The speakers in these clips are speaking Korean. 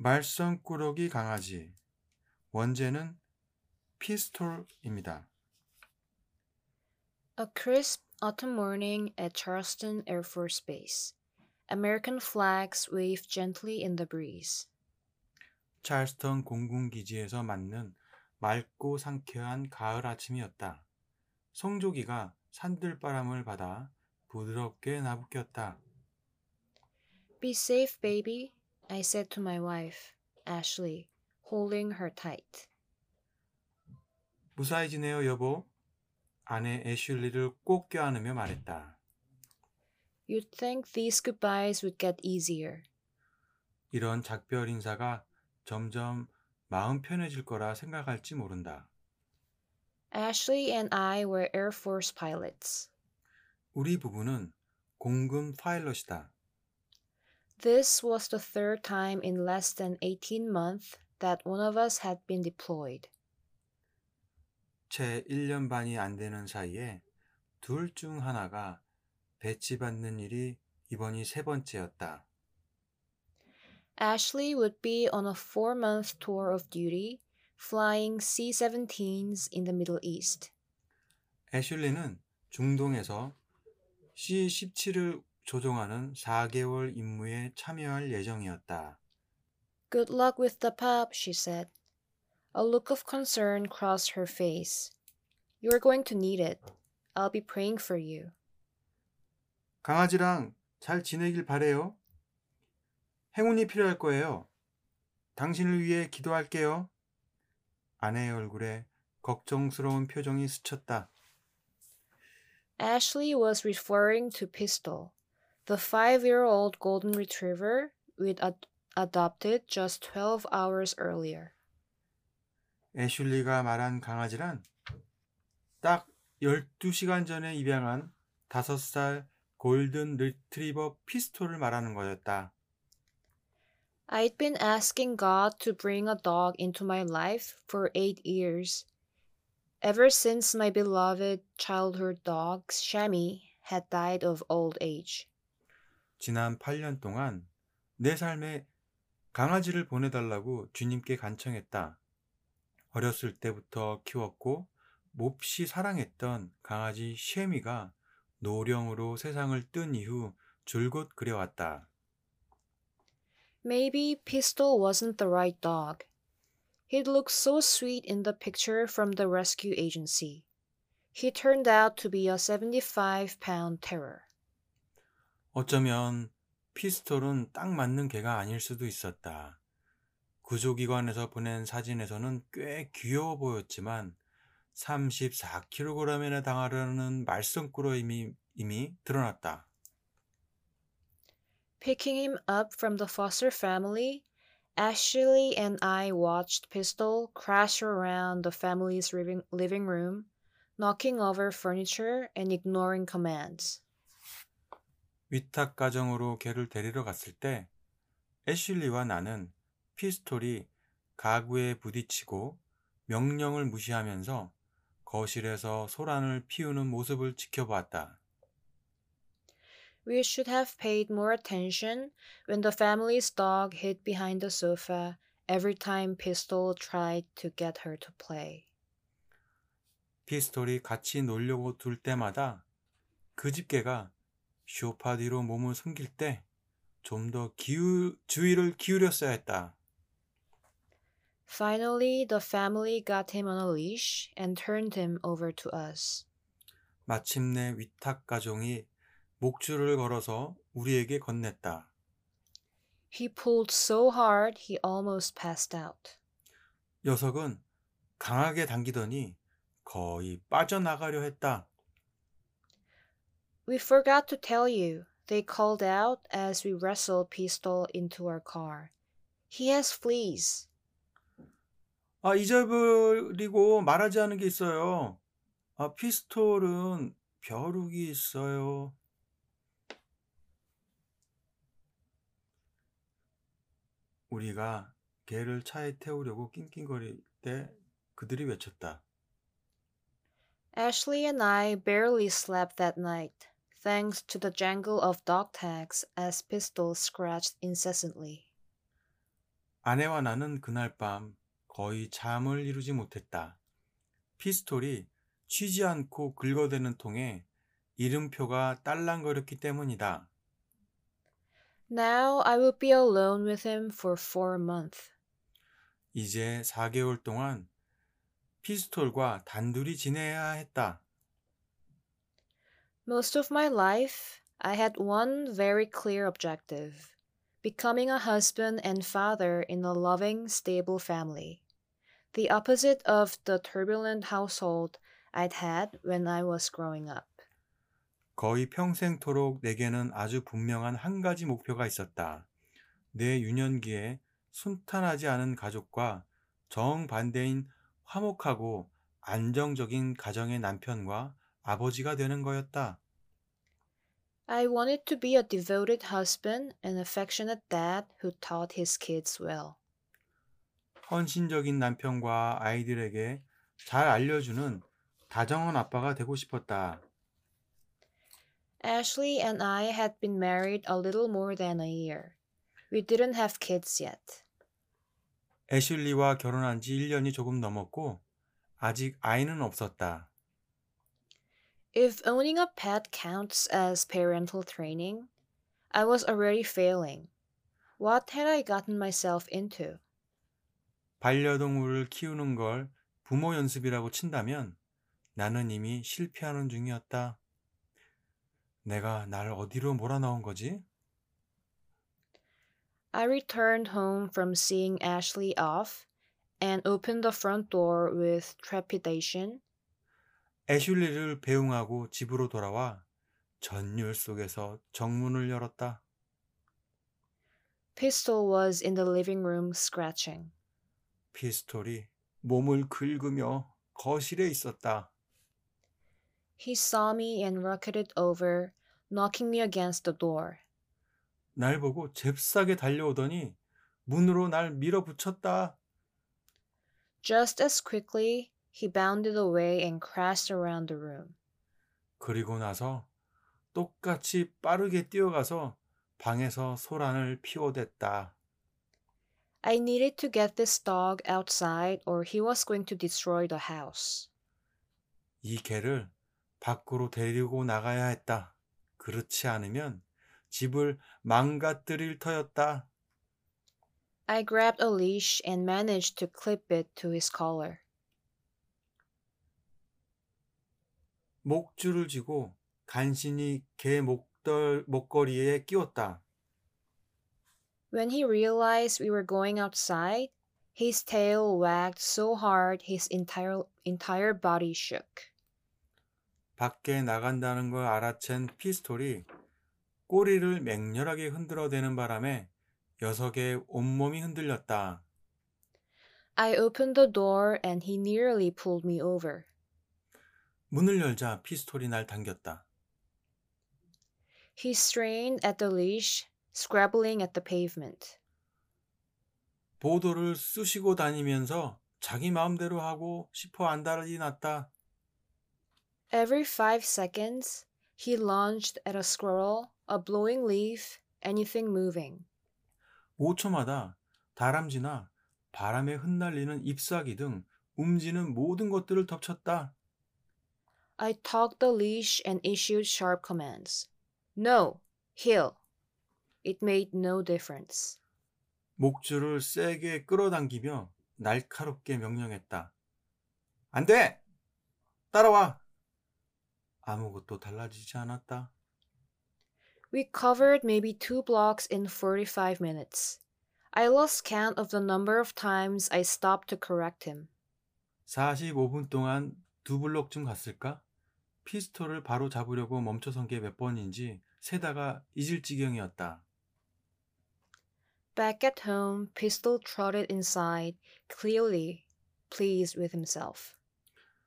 말썽꾸러기 강아지. 원제는 피스톨입니다. A crisp autumn morning at Charleston Air Force Base. American flags wave gently in the breeze. 찰스턴 공군기지에서 맞는 맑고 상쾌한 가을 아침이었다. 성조기가 산들바람을 받아 부드럽게 나부꼈다. Be safe, baby, I said to my wife, Ashley, holding her tight. 무사히 지내요, 여보. 아내 애슐리를 꼭 껴안으며 말했다. You'd think these goodbyes would get easier. 이런 작별 인사가 점점 마음 편해질 거라 생각할지 모른다. Ashley and I were Air Force pilots. 우리 부부는 공군 파일럿이다. This was the third time in less than 18 months that one of us had been deployed. 채 1년 반이 안 되는 사이에 둘 중 하나가 배치받는 일이 이번이 세 번째였다. Ashley would be on a four month tour of duty, flying C 17s in the Middle East. 애슐리는 중동에서 C-17을 조종하는 4개월 임무에 참여할 예정이었다. Good luck with the pup, she said. A look of concern crossed her face. You're going to need it. I'll be praying for you. 강아지랑 잘 지내길 바래요. 행운이 필요할 거예요. 당신을 위해 기도할게요. 아내의 얼굴에 걱정스러운 표정이 스쳤다. Ashley was referring to Pistol, the five year old golden retriever we'd ad- adopted just 12 hours earlier. 애슐리가 말한 강아지란 딱 12시간 전에 입양한 5살 골든 리트리버 피스톨을 말하는 거였다. I'd been asking God to bring a dog into my life for eight years, ever since my beloved childhood dog, Shammy, had died of old age. 지난 8년 동안 내 삶에 강아지를 보내달라고 주님께 간청했다. 어렸을 때부터 키웠고 몹시 사랑했던 강아지 쉐미가 노령으로 세상을 뜬 이후 줄곧 그려왔다. Maybe Pistol wasn't the right dog. He'd looked so sweet in the picture from the rescue agency. He turned out to be a 75 pound terror. 어쩌면 피스톨은 딱 맞는 개가 아닐 수도 있었다. 구조기관에서 보낸 사진에서는 꽤 귀여워 보였지만 34kg이나 당하려는 말썽꾸러임이 이미 드러났다. Picking him up from the foster family, Ashley and I watched Pistol crash around the family's living, living room, knocking over furniture and ignoring commands. 위탁 가정으로 개를 데리러 갔을 때 애슐리와 나는 피스톨이 가구에 부딪히고 명령을 무시하면서 거실에서 소란을 피우는 모습을 지켜보았다. We should have paid more attention when the family's dog hid behind the sofa every time Pistol tried to get her to play. 피스톨이 같이 놀려고 둘 때마다 그 집개가 쇼파 뒤로 몸을 숨길 때 좀 더 주의를 기울였어야 했다. Finally, the family got him on a leash and turned him over to us. 마침내 위탁 가정이 목줄을 걸어서 우리에게 건넸다. He pulled so hard he almost passed out. 녀석은 강하게 당기더니 거의 빠져나가려 했다. We forgot to tell you, they called out as we wrestled Pistol into our car. He has fleas. 아, 잊어버리고 말하지 않은 게 있어요. 아, 피스톨은 벼룩이 있어요. 우리가 개를 차에 태우려고 낑낑거릴 때 그들이 외쳤다. Ashley and I barely slept that night, thanks to the jangle of dog tags as Pistol scratched incessantly. 아내와 나는 그날 밤 거의 잠을 이루지 못했다. 피스톨이 쉬지 않고 긁어대는 통에 이름표가 딸랑거렸기 때문이다. Now I will be alone with him for four months. 이제 4개월 동안 피스톨과 단둘이 지내야 했다. Most of my life, I had one very clear objective becoming a husband and father in a loving, stable family. The opposite of the turbulent household I'd had when I was growing up. 거의 평생토록 내게는 아주 분명한 한 가지 목표가 있었다. 내 유년기에 순탄하지 않은 가족과 정반대인 화목하고 안정적인 가정의 남편과 아버지가 되는 거였다. I wanted to be a devoted husband and affectionate dad who taught his kids well. 헌신적인 남편과 아이들에게 잘 알려주는 다정한 아빠가 되고 싶었다. Ashley and I had been married a little more than a year. We didn't have kids yet. 애슐리와 결혼한 지 1년이 조금 넘었고 아직 아이는 없었다. If owning a pet counts as parental training, I was already failing. What had I gotten myself into? 반려동물을 키우는 걸 부모 연습이라고 친다면 나는 이미 실패하는 중이었다. 내가 날 어디로 몰아넣은 거지? I returned home from seeing Ashley off and opened the front door with trepidation. 애슐리를 배웅하고 집으로 돌아와 전율 속에서 정문을 열었다. Pistol was in the living room scratching. 피스톨이 몸을 긁으며 거실에 있었다. He saw me and rocketed over, knocking me against the door. 날 보고 잽싸게 달려오더니 문으로 날 밀어붙였다. Just as quickly, he bounded away and crashed around the room. 그리고 나서 똑같이 빠르게 뛰어가서 방에서 소란을 피워댔다. I needed to get this dog outside or he was going to destroy the house. 이 개를 밖으로 데리고 나가야 했다. 그렇지 않으면 집을 망가뜨릴 터였다. I grabbed a leash and managed to clip it to his collar. 목줄을 쥐고 간신히 개 목덜, 목걸이에 끼웠다. When he realized we were going outside, his tail wagged so hard his entire entire body shook. 밖에 나간다는 걸 알아챈 피스톨이 꼬리를 맹렬하게 흔들어대는 바람에 녀석의 온몸이 흔들렸다. I opened the door and he nearly pulled me over. 문을 열자 피스톨이 날 당겼다. He strained at the leash, scrabbling at the pavement. 보도를 쑤시고 다니면서 자기 마음대로 하고 싶어 안달이 났다. Every five seconds, he lunged at a squirrel, a blowing leaf, anything moving. 5초마다 다람쥐나 바람에 흩날리는 잎사귀 등 움직이는 모든 것들을 덮쳤다. I tugged the leash and issued sharp commands. No, heel. It made no difference. 목줄을 세게 끌어당기며 날카롭게 명령했다. 안 돼! 따라와! 아무것도 달라지지 않았다. We covered maybe two blocks in 45 minutes. I lost count of the number of times I stopped to correct him. 45분 동안 두 블록쯤 갔을까? 피스톨을 바로 잡으려고 멈춰선 게 몇 번인지 세다가 잊을 지경이었다. Back at home, Pistol trotted inside, clearly pleased with himself.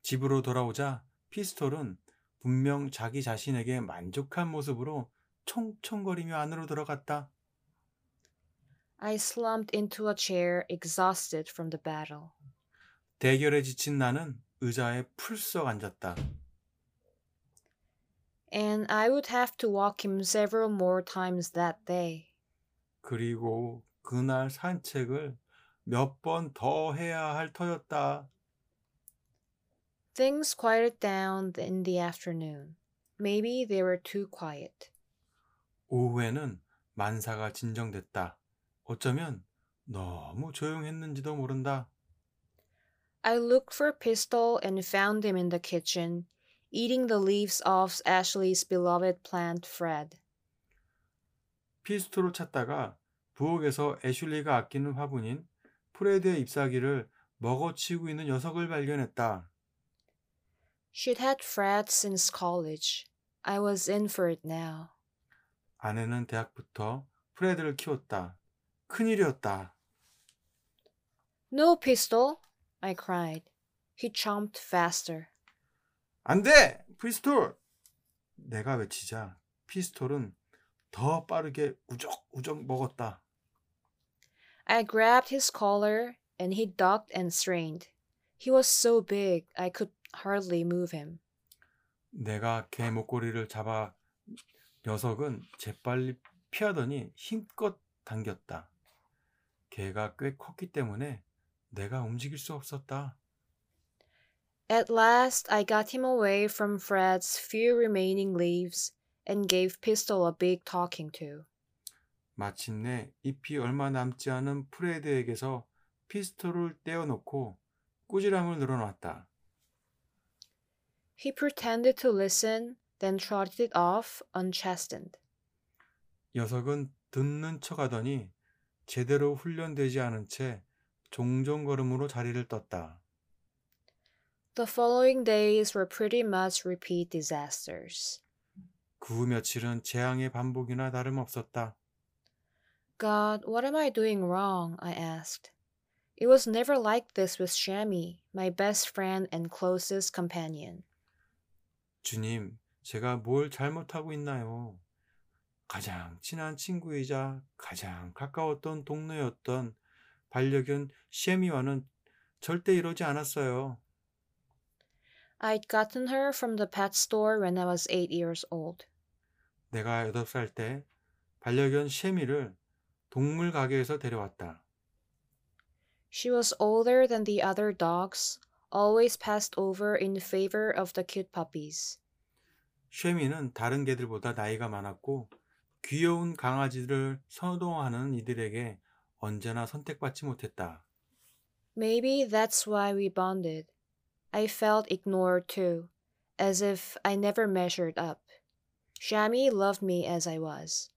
집으로 돌아오자 피스톨은 분명 자기 자신에게 만족한 모습으로 총총거리며 안으로 들어갔다. I slumped into a chair, exhausted from the battle. 대결에 지친 나는 의자에 풀썩 앉았다. And I would have to walk him several more times that day. 그리고 그날 산책을 몇 번 더 해야 할 터였다. Things quieted down in the afternoon. Maybe they were too quiet. 오후에는 만사가 진정됐다. 어쩌면 너무 조용했는지도 모른다. I looked for Pistol and found him in the kitchen, Eating the leaves off Ashley's beloved plant Fred. 피스톨을 찾다가 부엌에서 애슐리가 아끼는 화분인 프레드의 잎사귀를 먹어치우고 있는 녀석을 발견했다. She'd had Fred since college. I was in for it now. 아내는 대학부터 프레드를 키웠다. 큰일이었다. No, Pistol! I cried. He chomped faster. 안 돼! 피스톨! 내가 외치자 피스톨은 더 빠르게 우적우적 먹었다. I grabbed his collar and he ducked and strained. He was so big I could hardly move him. 내가 개 목걸이를 잡아 녀석은 재빨리 피하더니 힘껏 당겼다. 개가 꽤 컸기 때문에 내가 움직일 수 없었다. At last, I got him away from Fred's few remaining leaves and gave Pistol a big talking to. 마침내 잎이 얼마 남지 않은 프레드에게서 피스톨을 떼어놓고 꾸지람을 늘어놨다. He pretended to listen, then trotted off unchastened. 녀석은 듣는 척하더니 제대로 훈련되지 않은 채 종종 걸음으로 자리를 떴다. The following days were pretty much repeat disasters. 그후 며칠은 재앙의 반복이나 다름없었다. God, what am I doing wrong? I asked. It was never like this with Shammy, my best friend and closest companion. 주님, 제가 뭘 잘못하고 있나요? 가장 친한 친구이자 가장 가까웠던 동료였던 반려견 셰미와는 절대 이러지 않았어요. I'd gotten her from the pet store when I was eight years old. 내가 8살 때 반려견 셰미를 동물 가게에서 데려왔다. She was older than the other dogs, always passed over in favor of the cute puppies. 셰미는 다른 개들보다 나이가 많았고 귀여운 강아지를 선호하는 이들에게 언제나 선택받지 못했다. Maybe that's why we bonded. I felt ignored too, as if I never measured up. Shammy loved me as I was.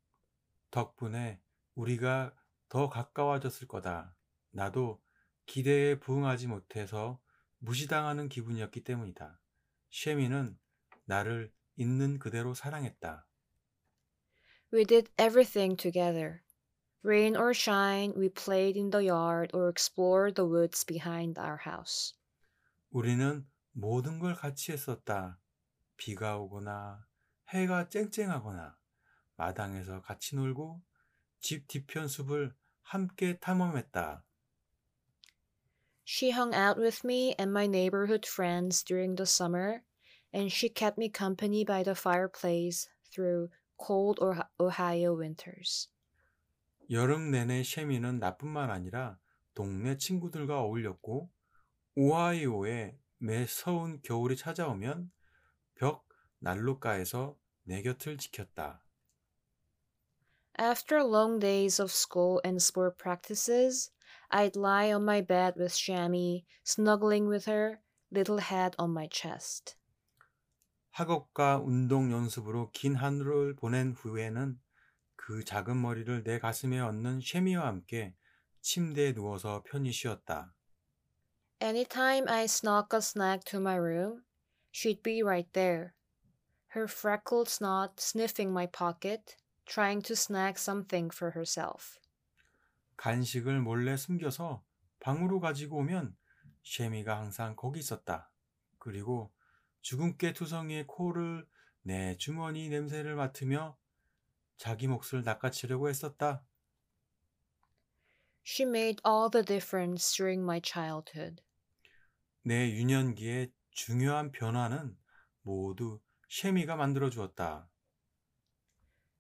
덕분에 우리가 더 가까워졌을 거다. 나도 기대에 부응하지 못해서 무시당하는 기분이었기 때문이다. 셰미는 나를 있는 그대로 사랑했다. We did everything together. Rain or shine, we played in the yard or explored the woods behind our house. 우리는 모든 걸 같이 했었다. 비가 오거나 해가 쨍쨍하거나 마당에서 같이 놀고 집 뒤편 숲을 함께 탐험했다. She hung out with me and my neighborhood friends during the summer, and she kept me company by the fireplace through cold Ohio winters. 여름 내내 셰미는 나뿐만 아니라 동네 친구들과 어울렸고 오하이오에 매서운 겨울이 찾아오면 벽 난로가에서 내 곁을 지켰다. After long days of school and sport practices, I'd lie on my bed with Shammy, snuggling with her, little head on my chest. 학업과 운동 연습으로 긴 하루를 보낸 후에는 그 작은 머리를 내 가슴에 얹는 셰미와 함께 침대에 누워서 편히 쉬었다. Anytime I snuck a snack to my room, she'd be right there, her freckled snot sniffing my pocket, trying to snag something for herself. 간식을 몰래 숨겨서 방으로 가지고 오면 셰미가 항상 거기 있었다. 그리고 주근깨 투성이의 코를 내 주머니 냄새를 맡으며 자기 몫을 낚아채려고 했었다. She made all the difference during my childhood. 내 유년기의 중요한 변화는 모두 셰미가 만들어 주었다.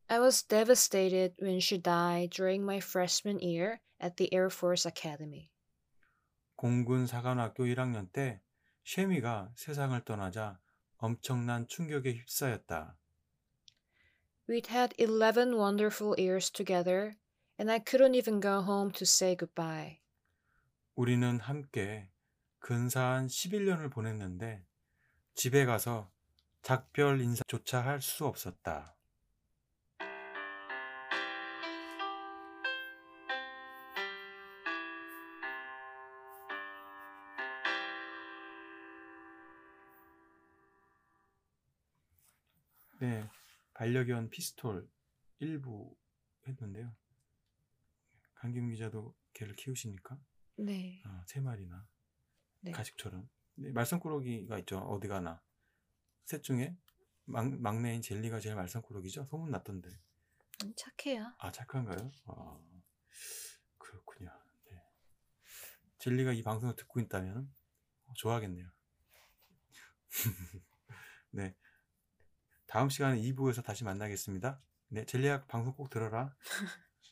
I was devastated when she died during my freshman year at the Air Force Academy. 공군 사관학교 1학년 때 쉐미가 세상을 떠나자 엄청난 충격에 휩싸였다. We'd had 11 wonderful years together, and I couldn't even go home to say goodbye. 우리는 함께 근사한 11년을 보냈는데 집에 가서 작별 인사조차 할 수 없었다. 네, 반려견 피스톨 1부 했는데요. 강기훈 기자도 개를 키우시니까? 네. 어, 세 마리나. 네. 가식처럼. 네, 말썽꾸러기가 있죠. 어디 가나. 셋 중에 막, 막내인 젤리가 제일 말썽꾸러기죠? 소문 났던데. 음, 착해요. 아 착한가요? 아 그렇군요. 네. 젤리가 이 방송을 듣고 있다면 좋아하겠네요. 네. 다음 시간에 2부에서 다시 만나겠습니다. 네 젤리야 방송 꼭 들어라